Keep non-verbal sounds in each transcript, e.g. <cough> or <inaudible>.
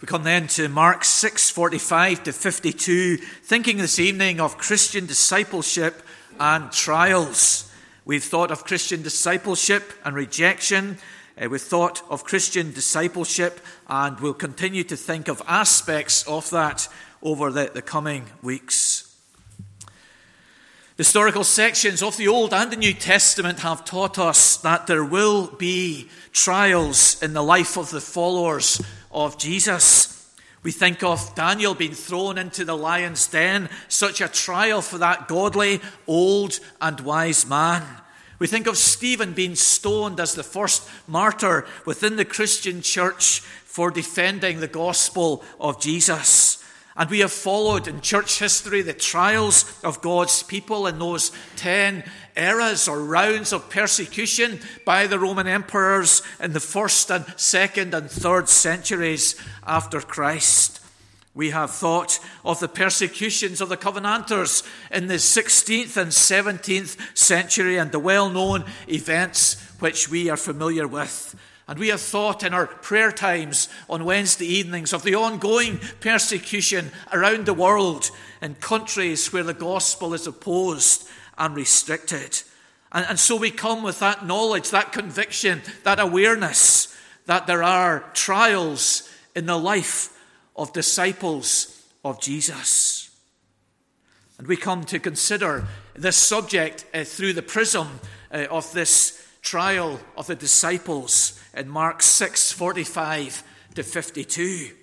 We come then to Mark 6:45 to 52, thinking this evening of Christian discipleship and trials. We've thought of Christian discipleship and rejection. Uh, we've thought of Christian discipleship, and we'll continue to think of aspects of that over the, the coming weeks. Historical sections of the Old and the New Testament have taught us that there will be trials in the life of the followers of Jesus. We think of Daniel being thrown into the lion's den, such a trial for that godly, old, and wise man. We think of Stephen being stoned as the first martyr within the Christian church for defending the gospel of Jesus. And we have followed in church history the trials of God's people in those 10 eras or rounds of persecution by the Roman emperors in the first and second and third centuries after Christ. We have thought of the persecutions of the Covenanters in the 16th and 17th century and the well known events which we are familiar with. And we have thought in our prayer times on Wednesday evenings of the ongoing persecution around the world in countries where the gospel is opposed and restricted. And, and so we come with that knowledge, that conviction, that awareness that there are trials in the life of disciples of Jesus. And we come to consider this subject uh, through the prism uh, of this trial of the disciples in Mark 6 45 to 52.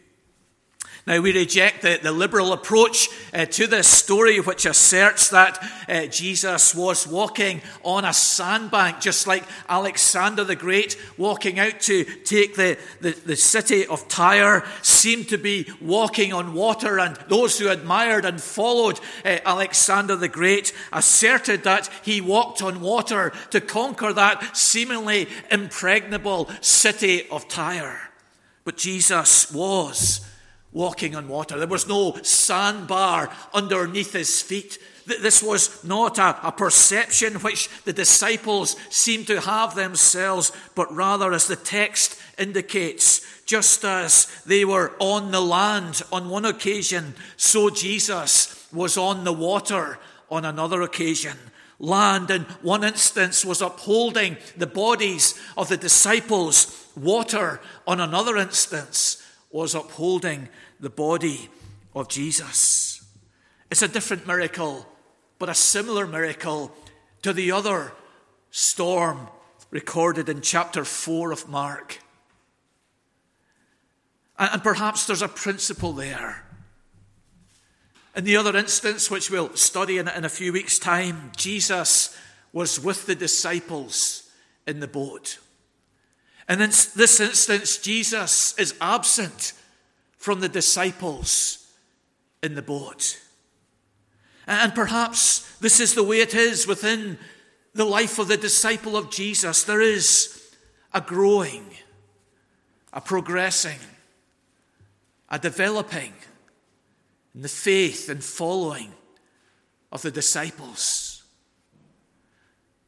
Now, we reject the, the liberal approach uh, to this story, which asserts that uh, Jesus was walking on a sandbank, just like Alexander the Great walking out to take the, the, the city of Tyre, seemed to be walking on water. And those who admired and followed uh, Alexander the Great asserted that he walked on water to conquer that seemingly impregnable city of Tyre. But Jesus was walking on water. There was no sandbar underneath his feet. This was not a, a, perception which the disciples seemed to have themselves, but rather, as the text indicates, just as they were on the land on one occasion, so Jesus was on the water on another occasion. Land, in one instance, was upholding the bodies of the disciples. Water, on another instance, was upholding the body of Jesus. It's a different miracle, but a similar miracle to the other storm recorded in chapter 4 of Mark. And perhaps there's a principle there. In the other instance, which we'll study in, a few weeks' time, Jesus was with the disciples in the boat. And in this instance, Jesus is absent from the disciples in the boat. And perhaps this is the way it is within the life of the disciple of Jesus. There is a growing, a progressing, a developing in the faith and following of the disciples.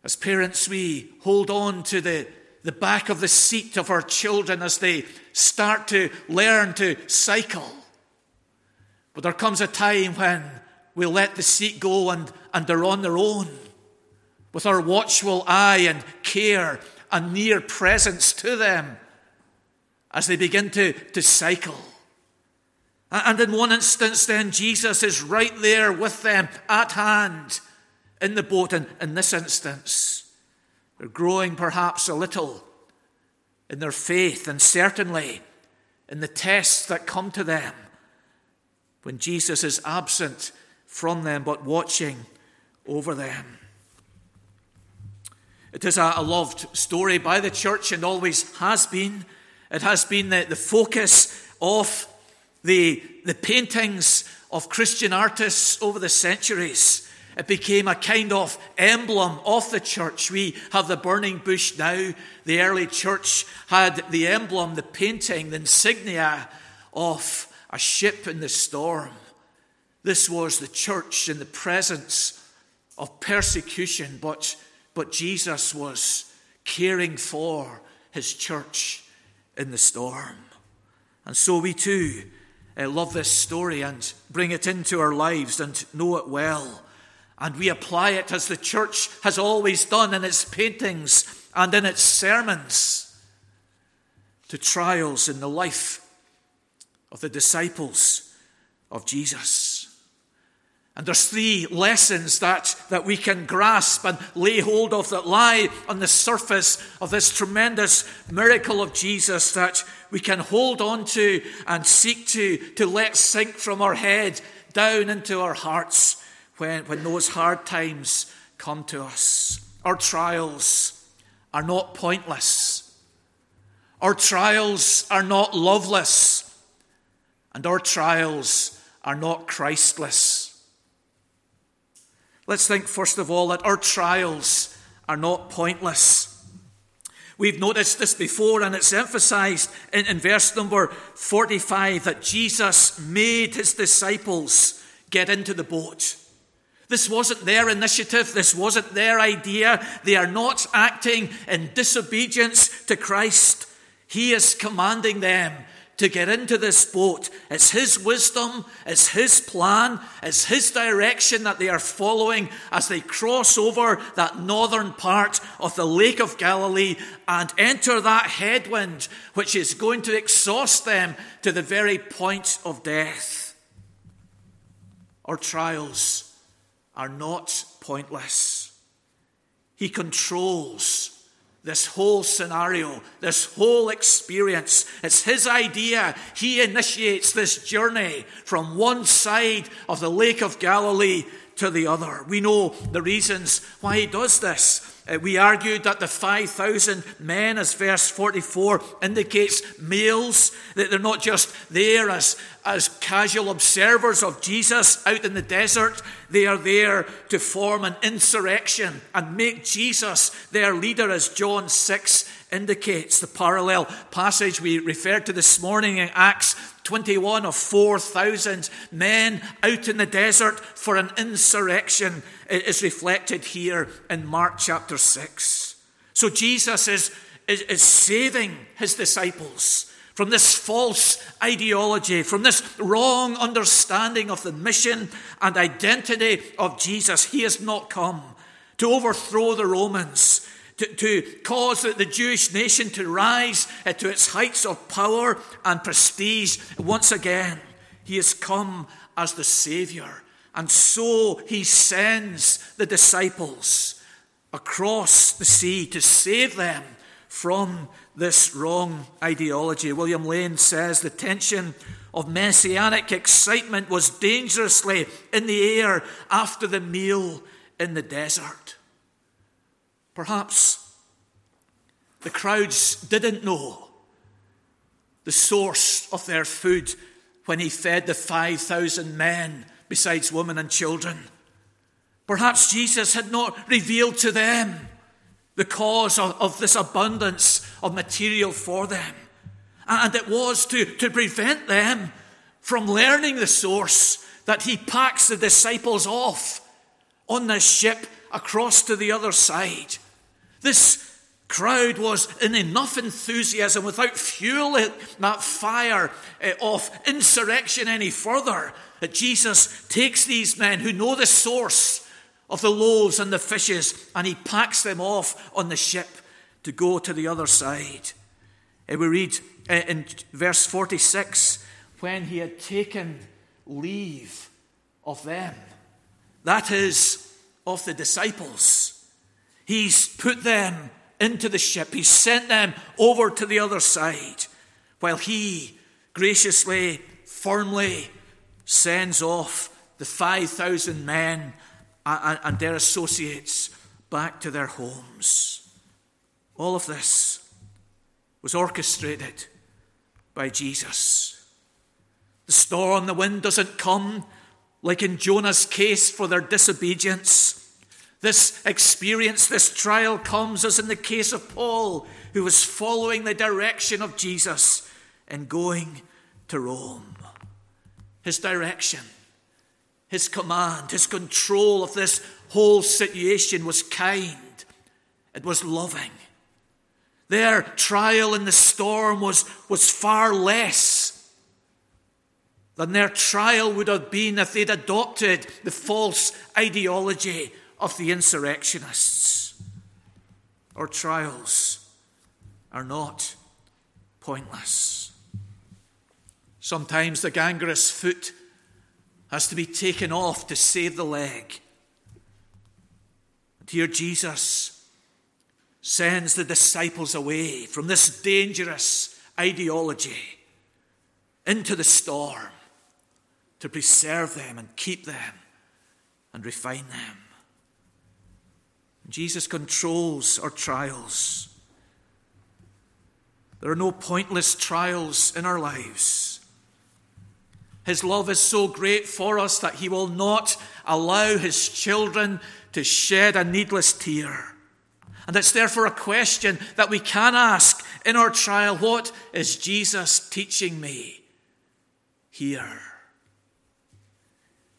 As parents, we hold on to the the back of the seat of our children as they start to learn to cycle. But there comes a time when we let the seat go and, and they're on their own with our watchful eye and care and near presence to them as they begin to, to cycle. And in one instance, then, Jesus is right there with them at hand in the boat. And in this instance, they're growing perhaps a little in their faith and certainly in the tests that come to them when Jesus is absent from them but watching over them. It is a, loved story by the church and always has been. It has been the, the focus of the, the paintings of Christian artists over the centuries. It became a kind of emblem of the church. We have the burning bush now. The early church had the emblem, the painting, the insignia of a ship in the storm. This was the church in the presence of persecution, but, but Jesus was caring for his church in the storm. And so we too uh, love this story and bring it into our lives and know it well. And we apply it as the church has always done in its paintings and in its sermons to trials in the life of the disciples of Jesus. And there's three lessons that, that we can grasp and lay hold of that lie on the surface of this tremendous miracle of Jesus that we can hold on to and seek to, to let sink from our head down into our hearts when, when those hard times come to us. Our trials are not pointless. Our trials are not loveless. And our trials are not Christless. Let's think, first of all, that our trials are not pointless. We've noticed this before, and it's emphasized in, in, verse number 45 that Jesus made his disciples get into the boat. This wasn't their initiative, this wasn't their idea. They are not acting in disobedience to Christ. He is commanding them to get into this boat. It's His wisdom, it's His plan, it's His direction that they are following as they cross over that northern part of the Lake of Galilee and enter that headwind which is going to exhaust them to the very point of death. or trials are not pointless. He controls this whole scenario, this whole experience. It's his idea. He initiates this journey from one side of the Lake of Galilee to the other. We know the reasons why he does this. Uh, we argued that the 5,000 men, as verse 44 indicates, males, that they're not just there as, as casual observers of Jesus out in the desert. They are there to form an insurrection and make Jesus their leader, as John 6 indicates. The parallel passage we referred to this morning in Acts 21 of 4,000 men out in the desert for an insurrection is reflected here in Mark chapter 6. So Jesus is, is, is saving his disciples from this false ideology, from this wrong understanding of the mission and identity of Jesus. He has not come to overthrow the Romans, to, to cause the Jewish nation to rise to its heights of power and prestige once again. He has come as the Savior and so he sends the disciples across the sea to save them from this wrong ideology. William Lane says the tension of messianic excitement was dangerously in the air after the meal in the desert. Perhaps the crowds didn't know the source of their food when he fed the 5,000 men besides women and children. Perhaps Jesus had not revealed to them the cause of, of this abundance of material for them. And it was to, to prevent them from learning the source that he packs the disciples off on this ship across to the other side. This crowd was in enough enthusiasm without fueling that fire eh, of insurrection any further that Jesus takes these men who know the source of the loaves and the fishes and he packs them off on the ship to go to the other side. And eh, we read eh, in verse 46 when he had taken leave of them, that is, of the disciples, he's put them into the ship, he sent them over to the other side while he graciously, firmly, sends off the 5,000 men and their associates back to their homes. All of this was orchestrated by Jesus. The storm, the wind doesn't come like in Jonah's case for their disobedience. This experience, this trial comes as in the case of Paul, who was following the direction of Jesus and going to Rome his direction, his command, his control of this whole situation was kind, it was loving. Their trial in the storm was, was far less than their trial would have been if they'd adopted the false ideology of the insurrectionists. Our trials are not pointless. Sometimes the gangrenous foot has to be taken off to save the leg. And here Jesus sends the disciples away from this dangerous ideology into the storm to preserve them and keep them and refine them. Jesus controls our trials. There are no pointless trials in our lives. His love is so great for us that He will not allow His children to shed a needless tear. And it's therefore a question that we can ask in our trial What is Jesus teaching me here?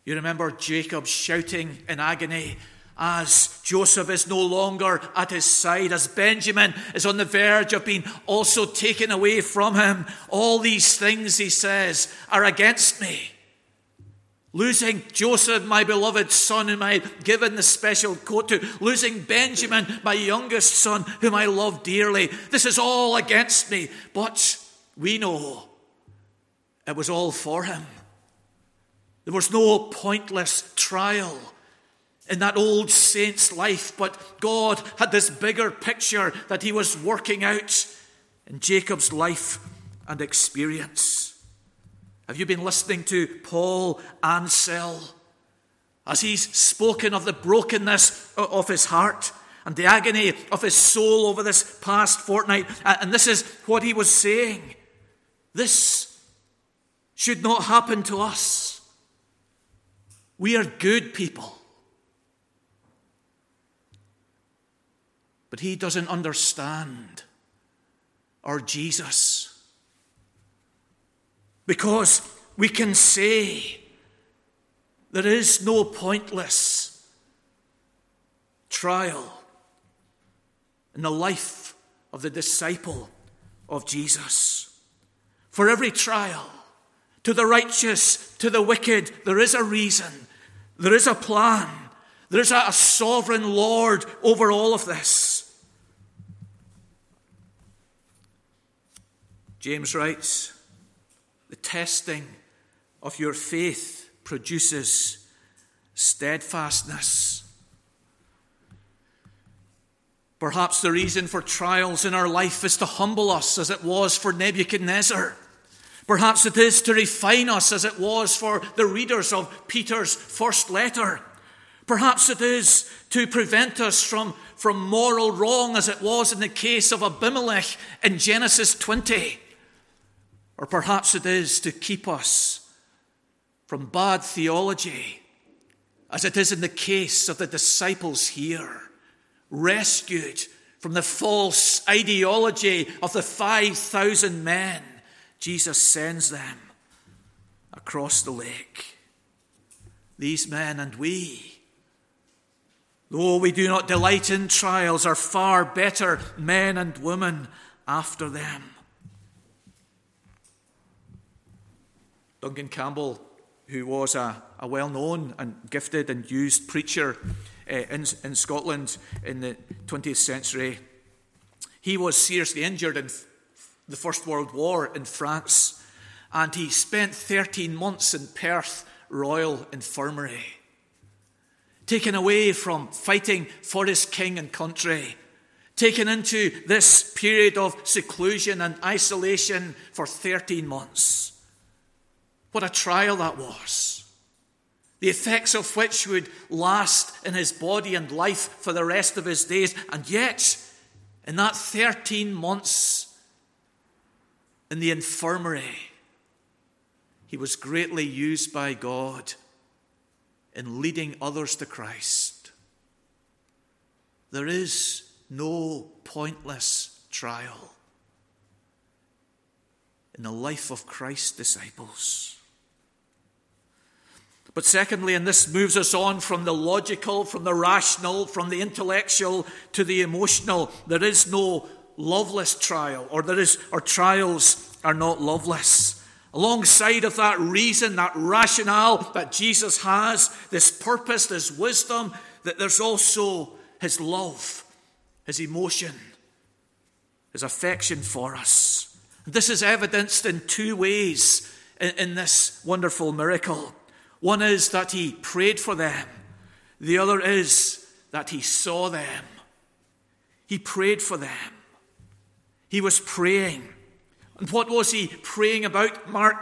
You remember Jacob shouting in agony as Joseph is no longer at his side, as Benjamin is on the verge of being also taken away from him. All these things, he says, are against me. Losing Joseph, my beloved son, whom I had given the special coat to. Losing Benjamin, my youngest son, whom I love dearly. This is all against me. But we know it was all for him. There was no pointless trial in that old saint's life, but God had this bigger picture that he was working out in Jacob's life and experience. Have you been listening to Paul Ansel as he's spoken of the brokenness of his heart and the agony of his soul over this past fortnight? And this is what he was saying. This should not happen to us. We are good people. But he doesn't understand our Jesus. Because we can say there is no pointless trial in the life of the disciple of Jesus. For every trial, to the righteous, to the wicked, there is a reason, there is a plan, there is a sovereign Lord over all of this. James writes, The testing of your faith produces steadfastness. Perhaps the reason for trials in our life is to humble us as it was for Nebuchadnezzar. Perhaps it is to refine us as it was for the readers of Peter's first letter. Perhaps it is to prevent us from, from moral wrong as it was in the case of Abimelech in Genesis 20. Or perhaps it is to keep us from bad theology, as it is in the case of the disciples here, rescued from the false ideology of the 5,000 men. Jesus sends them across the lake. These men and we, though we do not delight in trials, are far better men and women after them. Duncan Campbell, who was a, a well known and gifted and used preacher uh, in, in Scotland in the 20th century, he was seriously injured in the First World War in France, and he spent 13 months in Perth Royal Infirmary. Taken away from fighting for his king and country, taken into this period of seclusion and isolation for 13 months. What a trial that was. The effects of which would last in his body and life for the rest of his days. And yet, in that 13 months in the infirmary, he was greatly used by God in leading others to Christ. There is no pointless trial in the life of Christ's disciples. But secondly, and this moves us on from the logical, from the rational, from the intellectual to the emotional, there is no loveless trial, or there is or trials are not loveless. Alongside of that reason, that rationale that Jesus has, this purpose, this wisdom, that there's also his love, his emotion, his affection for us. This is evidenced in two ways in, in this wonderful miracle. One is that he prayed for them, the other is that he saw them. He prayed for them. He was praying. And what was he praying about? Mark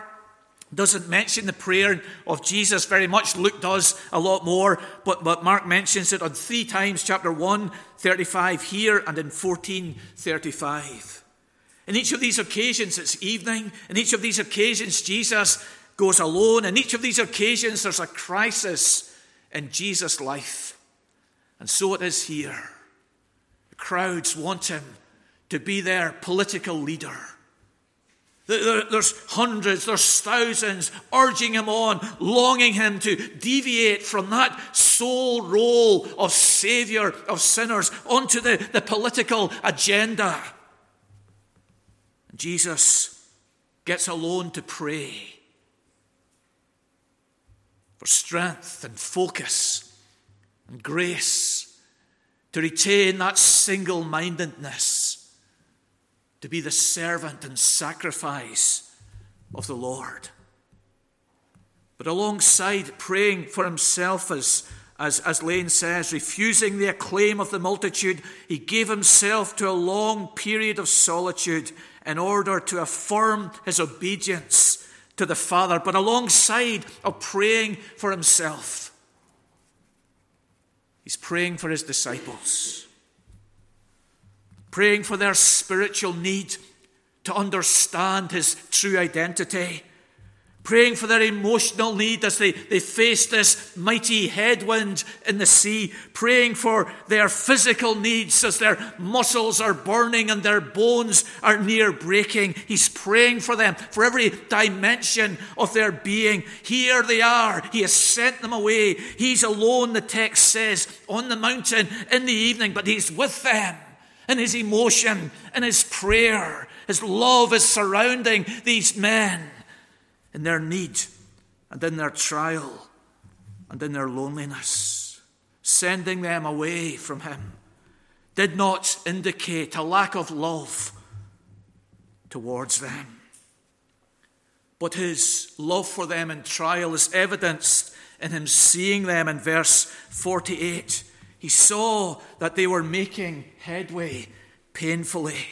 doesn't mention the prayer of Jesus very much. Luke does a lot more, but, but Mark mentions it on three times, chapter 1, 35 here, and in 14, 35. In each of these occasions, it's evening. In each of these occasions, Jesus goes alone. In each of these occasions, there's a crisis in Jesus' life. And so it is here. The crowds want him to be their political leader. There's hundreds, there's thousands urging him on, longing him to deviate from that sole role of savior of sinners onto the, the political agenda. Jesus gets alone to pray for strength and focus and grace to retain that single mindedness to be the servant and sacrifice of the Lord. But alongside praying for himself, as, as, as Lane says, refusing the acclaim of the multitude, he gave himself to a long period of solitude in order to affirm his obedience to the Father. But alongside of praying for himself, he's praying for his disciples praying for their spiritual need to understand his true identity, praying for their emotional need as they, they face this mighty headwind in the sea, praying for their physical needs as their muscles are burning and their bones are near breaking. He's praying for them, for every dimension of their being. Here they are. He has sent them away. He's alone, the text says, on the mountain in the evening, but he's with them and his emotion and his prayer. His love is surrounding these men in their need and in their trial and in their loneliness. Sending them away from him did not indicate a lack of love towards them. But his love for them in trial is evidenced in him seeing them in verse 48 he saw that they were making headway painfully.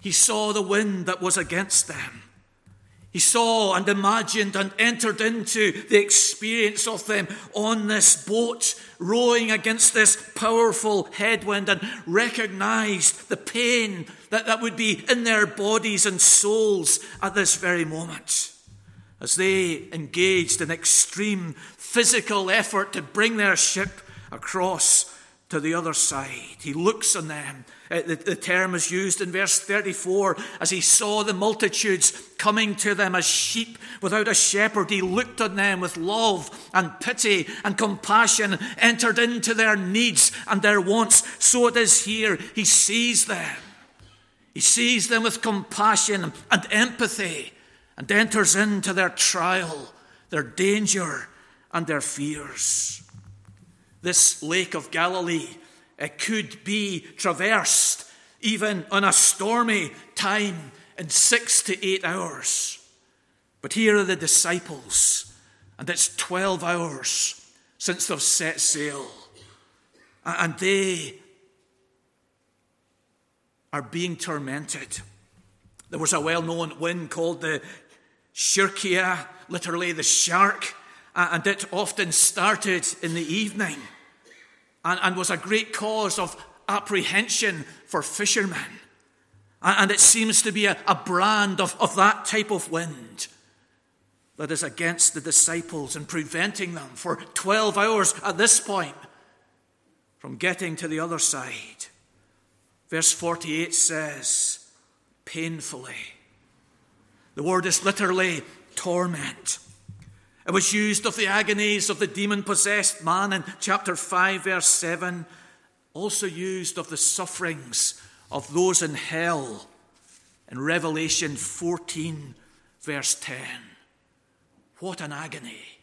He saw the wind that was against them. He saw and imagined and entered into the experience of them on this boat, rowing against this powerful headwind, and recognized the pain that, that would be in their bodies and souls at this very moment. As they engaged in extreme physical effort to bring their ship across to the other side. He looks on them. Uh, the, the, term is used in verse 34 as he saw the multitudes coming to them as sheep without a shepherd. He looked on them with love and pity and compassion, entered into their needs and their wants. So it is here. He sees them. He sees them with compassion and empathy and enters into their trial, their danger, and their fears. This lake of Galilee it could be traversed even on a stormy time in six to eight hours. But here are the disciples, and it's 12 hours since they've set sail. And they are being tormented. There was a well known wind called the Shirkia, literally the shark, and it often started in the evening and, and was a great cause of apprehension for fishermen. And, it seems to be a, a brand of, of that type of wind that is against the disciples and preventing them for 12 hours at this point from getting to the other side. Verse 48 says, painfully. The word is literally torment. It was used of the agonies of the demon possessed man in chapter 5, verse 7, also used of the sufferings of those in hell in Revelation 14, Verse 10. What an agony.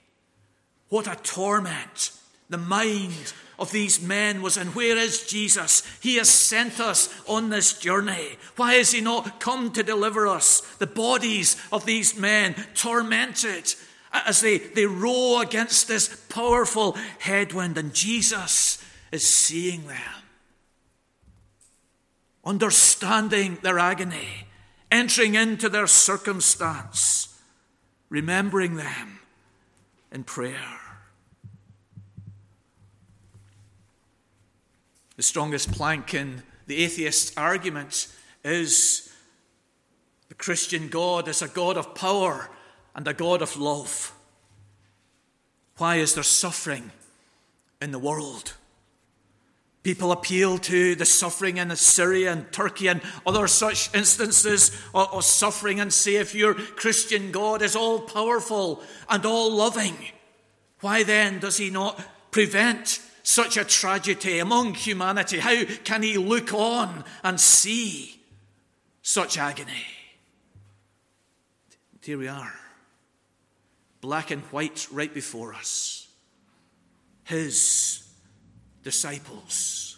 What a torment. The mind of these men was, in where is Jesus? He has sent us on this journey. Why has He not come to deliver us? The bodies of these men tormented as they, they row against this powerful headwind, and Jesus is seeing them, understanding their agony, entering into their circumstance, remembering them in prayer. The strongest plank in the atheist's argument is the Christian God is a God of power and a God of love. Why is there suffering in the world? People appeal to the suffering in Syria and Turkey and other such instances of, suffering and say, if your Christian God is all powerful and all loving, why then does he not prevent such a tragedy among humanity? How can he look on and see such agony? Here we are, black and white right before us. His disciples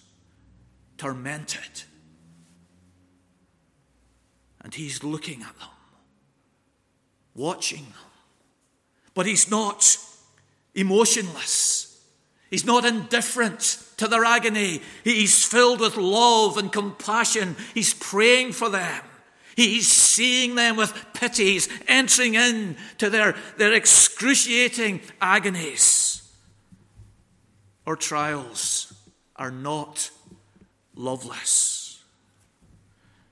tormented. And he's looking at them, watching them. But he's not emotionless. He's not indifferent to their agony. He's filled with love and compassion. He's praying for them. He's seeing them with pity. He's entering into their, their excruciating agonies. Our trials are not loveless.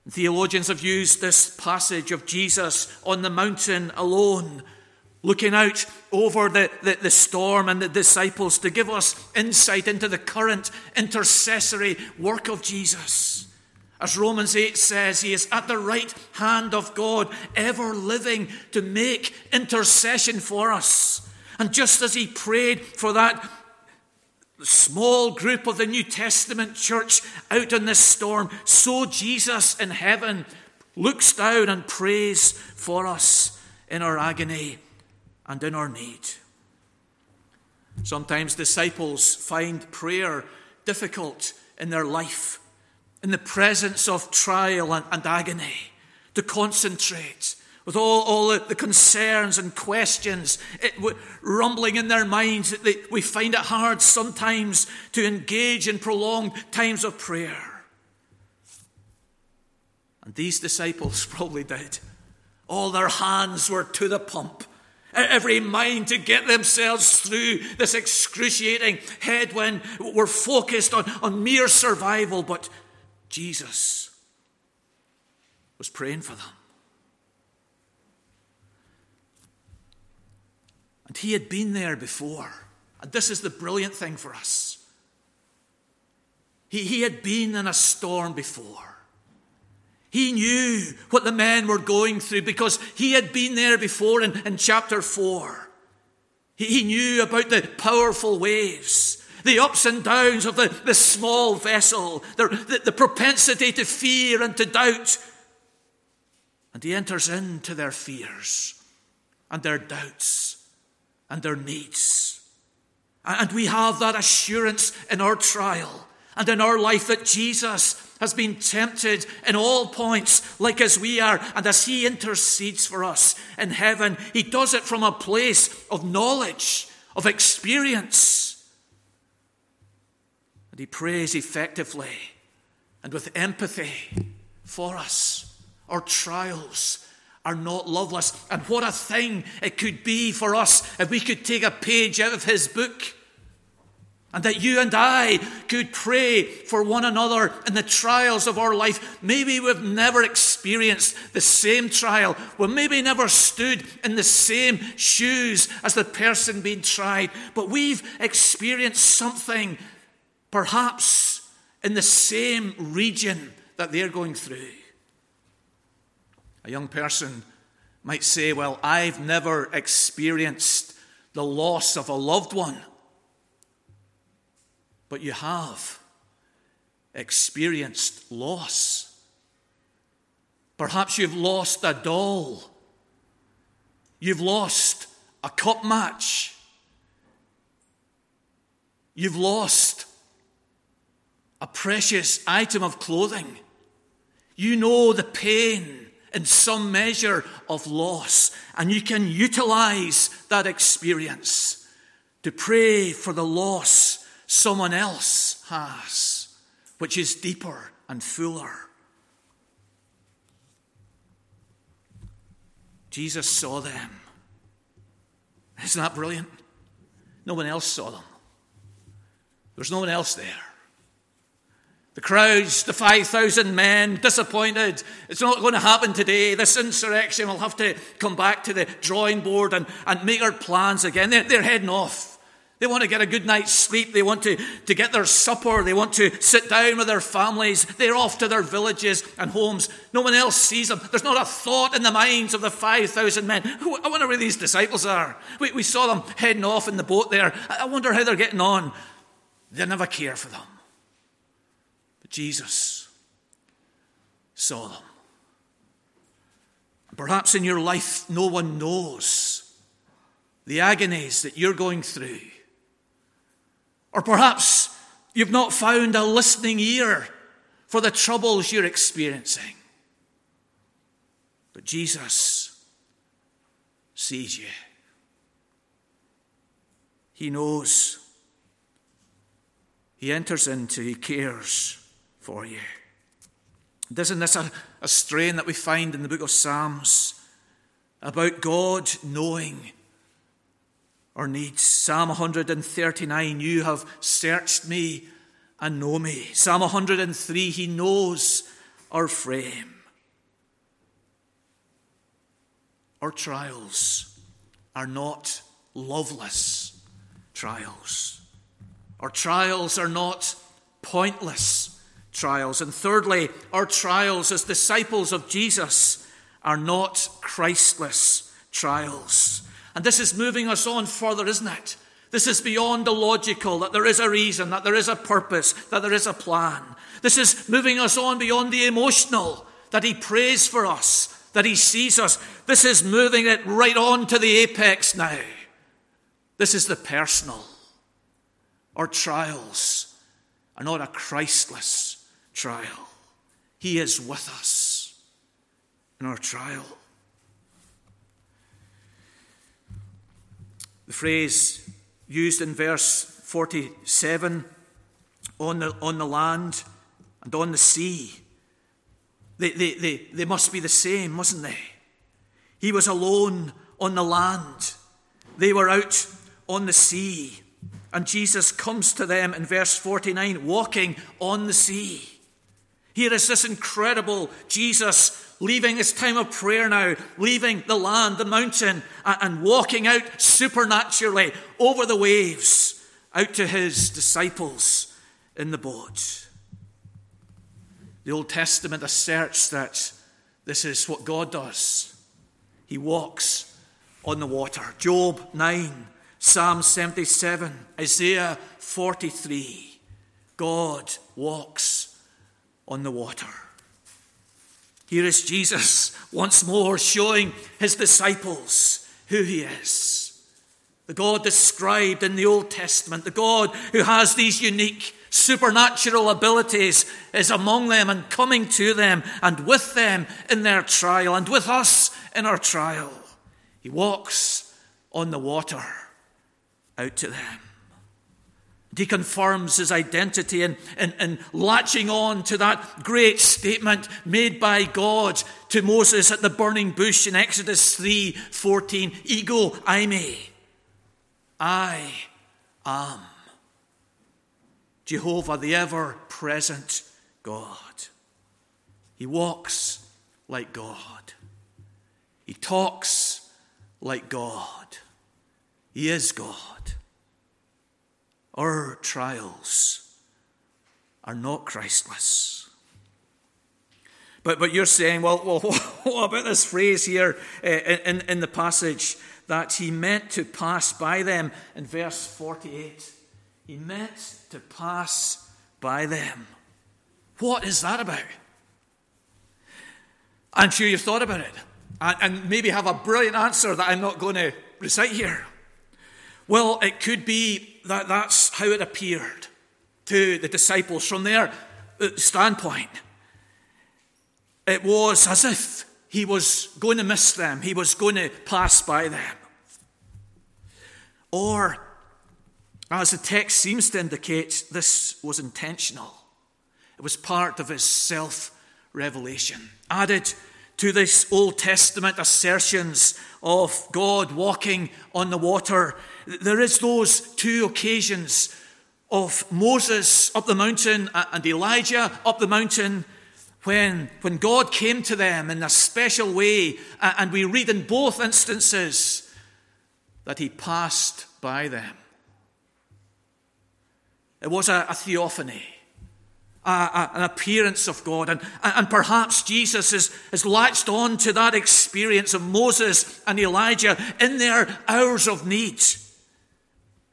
Theologians have used this passage of Jesus on the mountain alone looking out over the, the, the, storm and the disciples to give us insight into the current intercessory work of Jesus. As Romans 8 says, he is at the right hand of God, ever living to make intercession for us. And just as he prayed for that small group of the New Testament church out in this storm, so Jesus in heaven looks down and prays for us in our agony and in our need. Sometimes disciples find prayer difficult in their life, in the presence of trial and, and agony, to concentrate with all, all the, concerns and questions it, rumbling in their minds. They, we find it hard sometimes to engage in prolonged times of prayer. And these disciples <laughs> probably did. All their hands were to the pump every mind to get themselves through this excruciating headwind. We're focused on, on mere survival, but Jesus was praying for them. And he had been there before. And this is the brilliant thing for us. He, he had been in a storm before. He knew what the men were going through because he had been there before in, in chapter 4. He, he knew about the powerful waves, the ups and downs of the, the small vessel, the, the, the propensity to fear and to doubt. And he enters into their fears and their doubts and their needs. And we have that assurance in our trial and in our life that Jesus has been tempted in all points, like as we are, and as He intercedes for us in heaven, He does it from a place of knowledge, of experience. And He prays effectively and with empathy for us. Our trials are not loveless. And what a thing it could be for us if we could take a page out of His book and that you and I could pray for one another in the trials of our life. Maybe we've never experienced the same trial. We maybe never stood in the same shoes as the person being tried, but we've experienced something perhaps in the same region that they're going through. A young person might say, Well, I've never experienced the loss of a loved one but you have experienced loss. Perhaps you've lost a doll You've lost a cup match. You've lost a precious item of clothing. You know the pain in some measure of loss, and you can utilize that experience to pray for the loss someone else has, which is deeper and fuller. Jesus saw them. Isn't that brilliant? No one else saw them. There's no one else there. The crowds, the 5,000 men, disappointed. It's not going to happen today. This insurrection will have to come back to the drawing board and, and make our plans again. They're, they're heading off. They want to get a good night's sleep. They want to, to get their supper. They want to sit down with their families. They're off to their villages and homes. No one else sees them. There's not a thought in the minds of the 5,000 men. I wonder where these disciples are. We, we saw them heading off in the boat there. I wonder how they're getting on. They never care for them. Jesus saw them. Perhaps in your life, no one knows the agonies that you're going through. Or perhaps you've not found a listening ear for the troubles you're experiencing. But Jesus sees you. He knows. He enters into, he cares for you. Isn't this a, a strain that we find in the book of Psalms about God knowing our needs? Psalm 139 You have searched me and know me. Psalm 103 He knows our frame. Our trials are not loveless trials. Our trials are not pointless trials. And thirdly, our trials as disciples of Jesus are not Christless trials. And this is moving us on further, isn't it? This is beyond the logical, that there is a reason, that there is a purpose, that there is a plan. This is moving us on beyond the emotional, that He prays for us, that He sees us. This is moving it right on to the apex now. This is the personal. Our trials are not a Christless trial. He is with us in our trial. The phrase used in verse 47 on the, on the land and on the sea, they, they, they, they must be the same, mustn't they? He was alone on the land, they were out on the sea. And Jesus comes to them in verse 49, walking on the sea. Here is this incredible Jesus leaving his time of prayer now, leaving the land, the mountain, and walking out supernaturally over the waves out to his disciples in the boat. The Old Testament asserts that this is what God does. He walks on the water. Job 9, Psalm 77, Isaiah 43. God walks on the water. Here is Jesus once more showing his disciples who he is. The God described in the Old Testament, the God who has these unique supernatural abilities, is among them and coming to them and with them in their trial and with us in our trial. He walks on the water out to them. He confirms his identity and, and, and latching on to that great statement made by God to Moses at the burning bush in Exodus 3 14. Ego eimi. I am Jehovah, the ever present God. He walks like God, he talks like God, he is God. Our trials are not Christless. But, but you're saying, well, <laughs> well, what about this phrase here uh, in, in the passage that he meant to pass by them in verse 48? He meant to pass by them. What is that about? I'm sure you've thought about it. and maybe have a brilliant answer that I'm not going to recite here. Well, it could be that that's how it appeared to the disciples from their uh, standpoint. It was as if he was going to miss them, he was going to pass by them. Or, as the text seems to indicate, this was intentional. It was part of his self revelation, added to this Old Testament assertions of God walking on the water. There is those two occasions of Moses up the mountain and Elijah up the mountain when, when God came to them in a special way, and we read in both instances that he passed by them. It was a, a theophany an appearance of God. And, and perhaps Jesus has, has latched on to that experience of Moses and Elijah in their hours of need.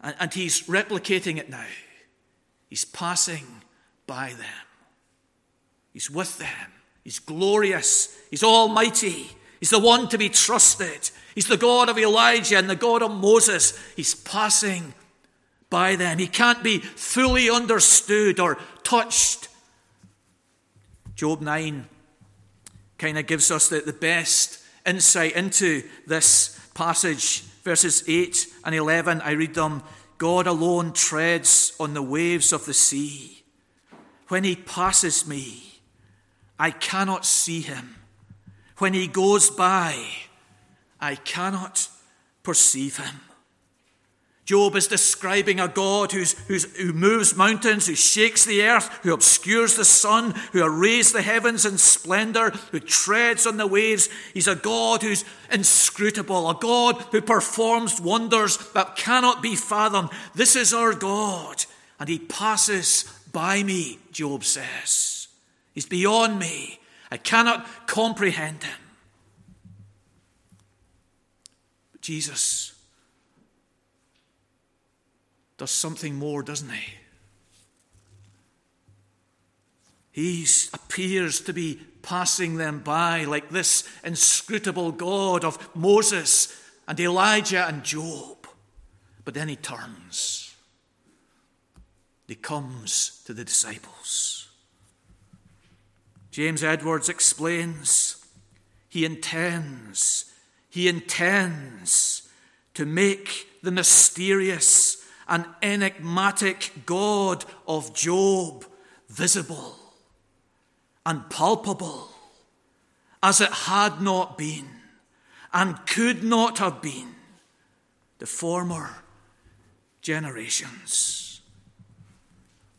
And, and he's replicating it now. He's passing by them, he's with them. He's glorious, he's almighty. He's the one to be trusted. He's the God of Elijah and the God of Moses. He's passing by them. He can't be fully understood or touched. Job 9 kind of gives us the, the best insight into this passage. Verses 8 and 11, I read them God alone treads on the waves of the sea. When he passes me, I cannot see him. When he goes by, I cannot perceive him. Job is describing a God who's, who's, who moves mountains, who shakes the earth, who obscures the sun, who arrays the heavens in splendor, who treads on the waves. He's a God who's inscrutable, a God who performs wonders that cannot be fathomed. This is our God, and he passes by me, Job says. He's beyond me. I cannot comprehend him. But Jesus does something more, doesn't he? He appears to be passing them by like this inscrutable God of Moses and Elijah and Job. But then he turns. He comes to the disciples. James Edwards explains he intends, he intends to make the mysterious an enigmatic God of Job visible and palpable as it had not been and could not have been the former generations.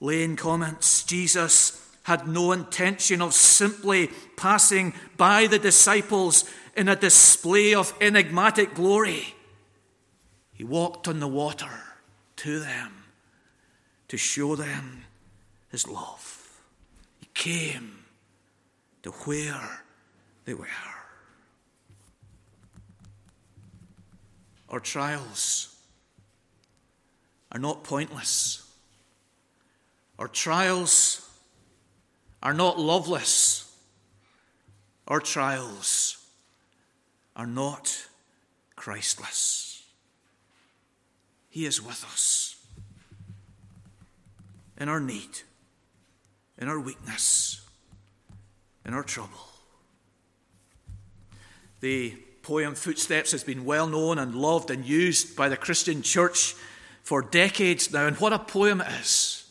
Lane comments Jesus had no intention of simply passing by the disciples in a display of enigmatic glory. He walked on the water to them to show them his love. He came to where they were. Our trials are not pointless. Our trials are not loveless. Our trials are not Christless. He is with us in our need, in our weakness, in our trouble. The poem Footsteps has been well known and loved and used by the Christian church for decades now, and what a poem it is.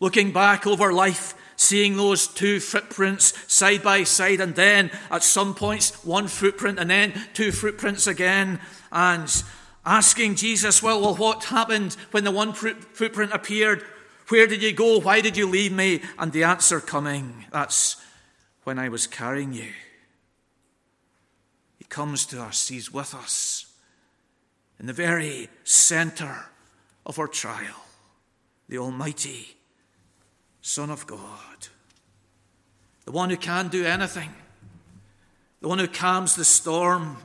Looking back over life, seeing those two footprints side by side, and then at some points, one footprint, and then two footprints again, and asking Jesus, well, well, what happened when the one footprint appeared? Where did you go? Why did you leave me? And the answer coming, that's when I was carrying you. He comes to us, He's with us in the very center of our trial, the Almighty Son of God, the one who can do anything, the one who calms the storm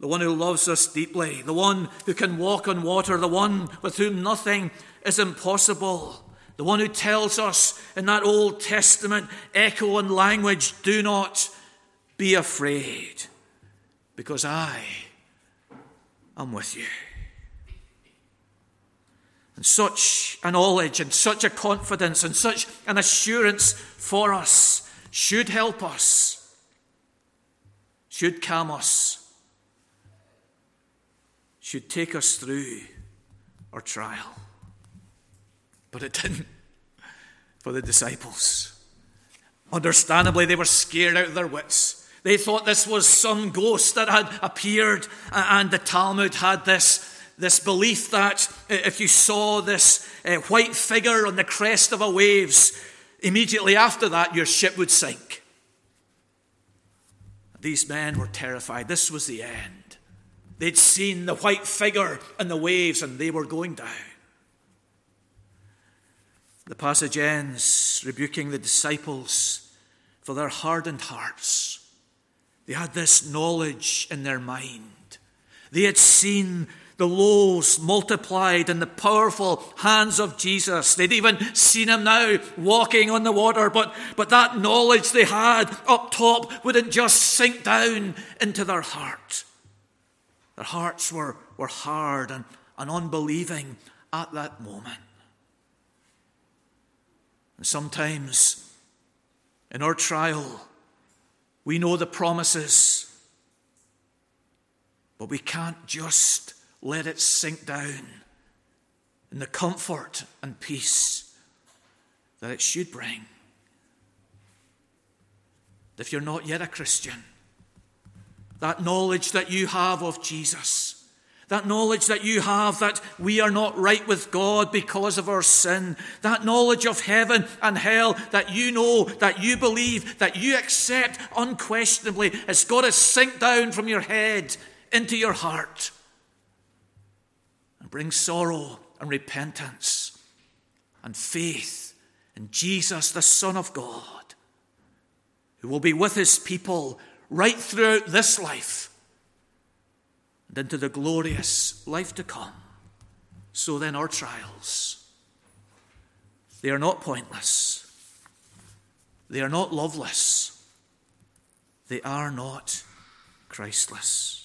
the one who loves us deeply, the one who can walk on water, the one with whom nothing is impossible, the one who tells us in that Old Testament echo and language, do not be afraid. because I am with you. And such a knowledge and such a confidence and such an assurance for us should help us, should calm us, should take us through our trial. But it didn't for the disciples. Understandably, they were scared out of their wits. They thought this was some ghost that had appeared, and the Talmud had this, this belief that if you saw this uh, white figure on the crest of a waves, immediately after that your ship would sink. These men were terrified. This was the end. They'd seen the white figure in the waves, and they were going down. The passage ends rebuking the disciples for their hardened hearts. They had this knowledge in their mind. They had seen the loaves multiplied in the powerful hands of Jesus. They'd even seen him now walking on the water, but, but that knowledge they had up top wouldn't just sink down into their heart. Their hearts were, were hard and, and unbelieving at that moment. And sometimes in our trial, we know the promises, but we can't just let it sink down in the comfort and peace that it should bring. If you're not yet a Christian, that knowledge that you have of Jesus. That knowledge that you have that we are not right with God because of our sin, that knowledge of heaven and hell that you know, that you believe, that you accept unquestionably, it's got to sink down from your head into your heart and bring sorrow and repentance and faith in Jesus, the Son of God, who will be with his people right throughout this life and into the glorious life to come. So then, our trials, they are not pointless, they are not loveless, they are not Christless.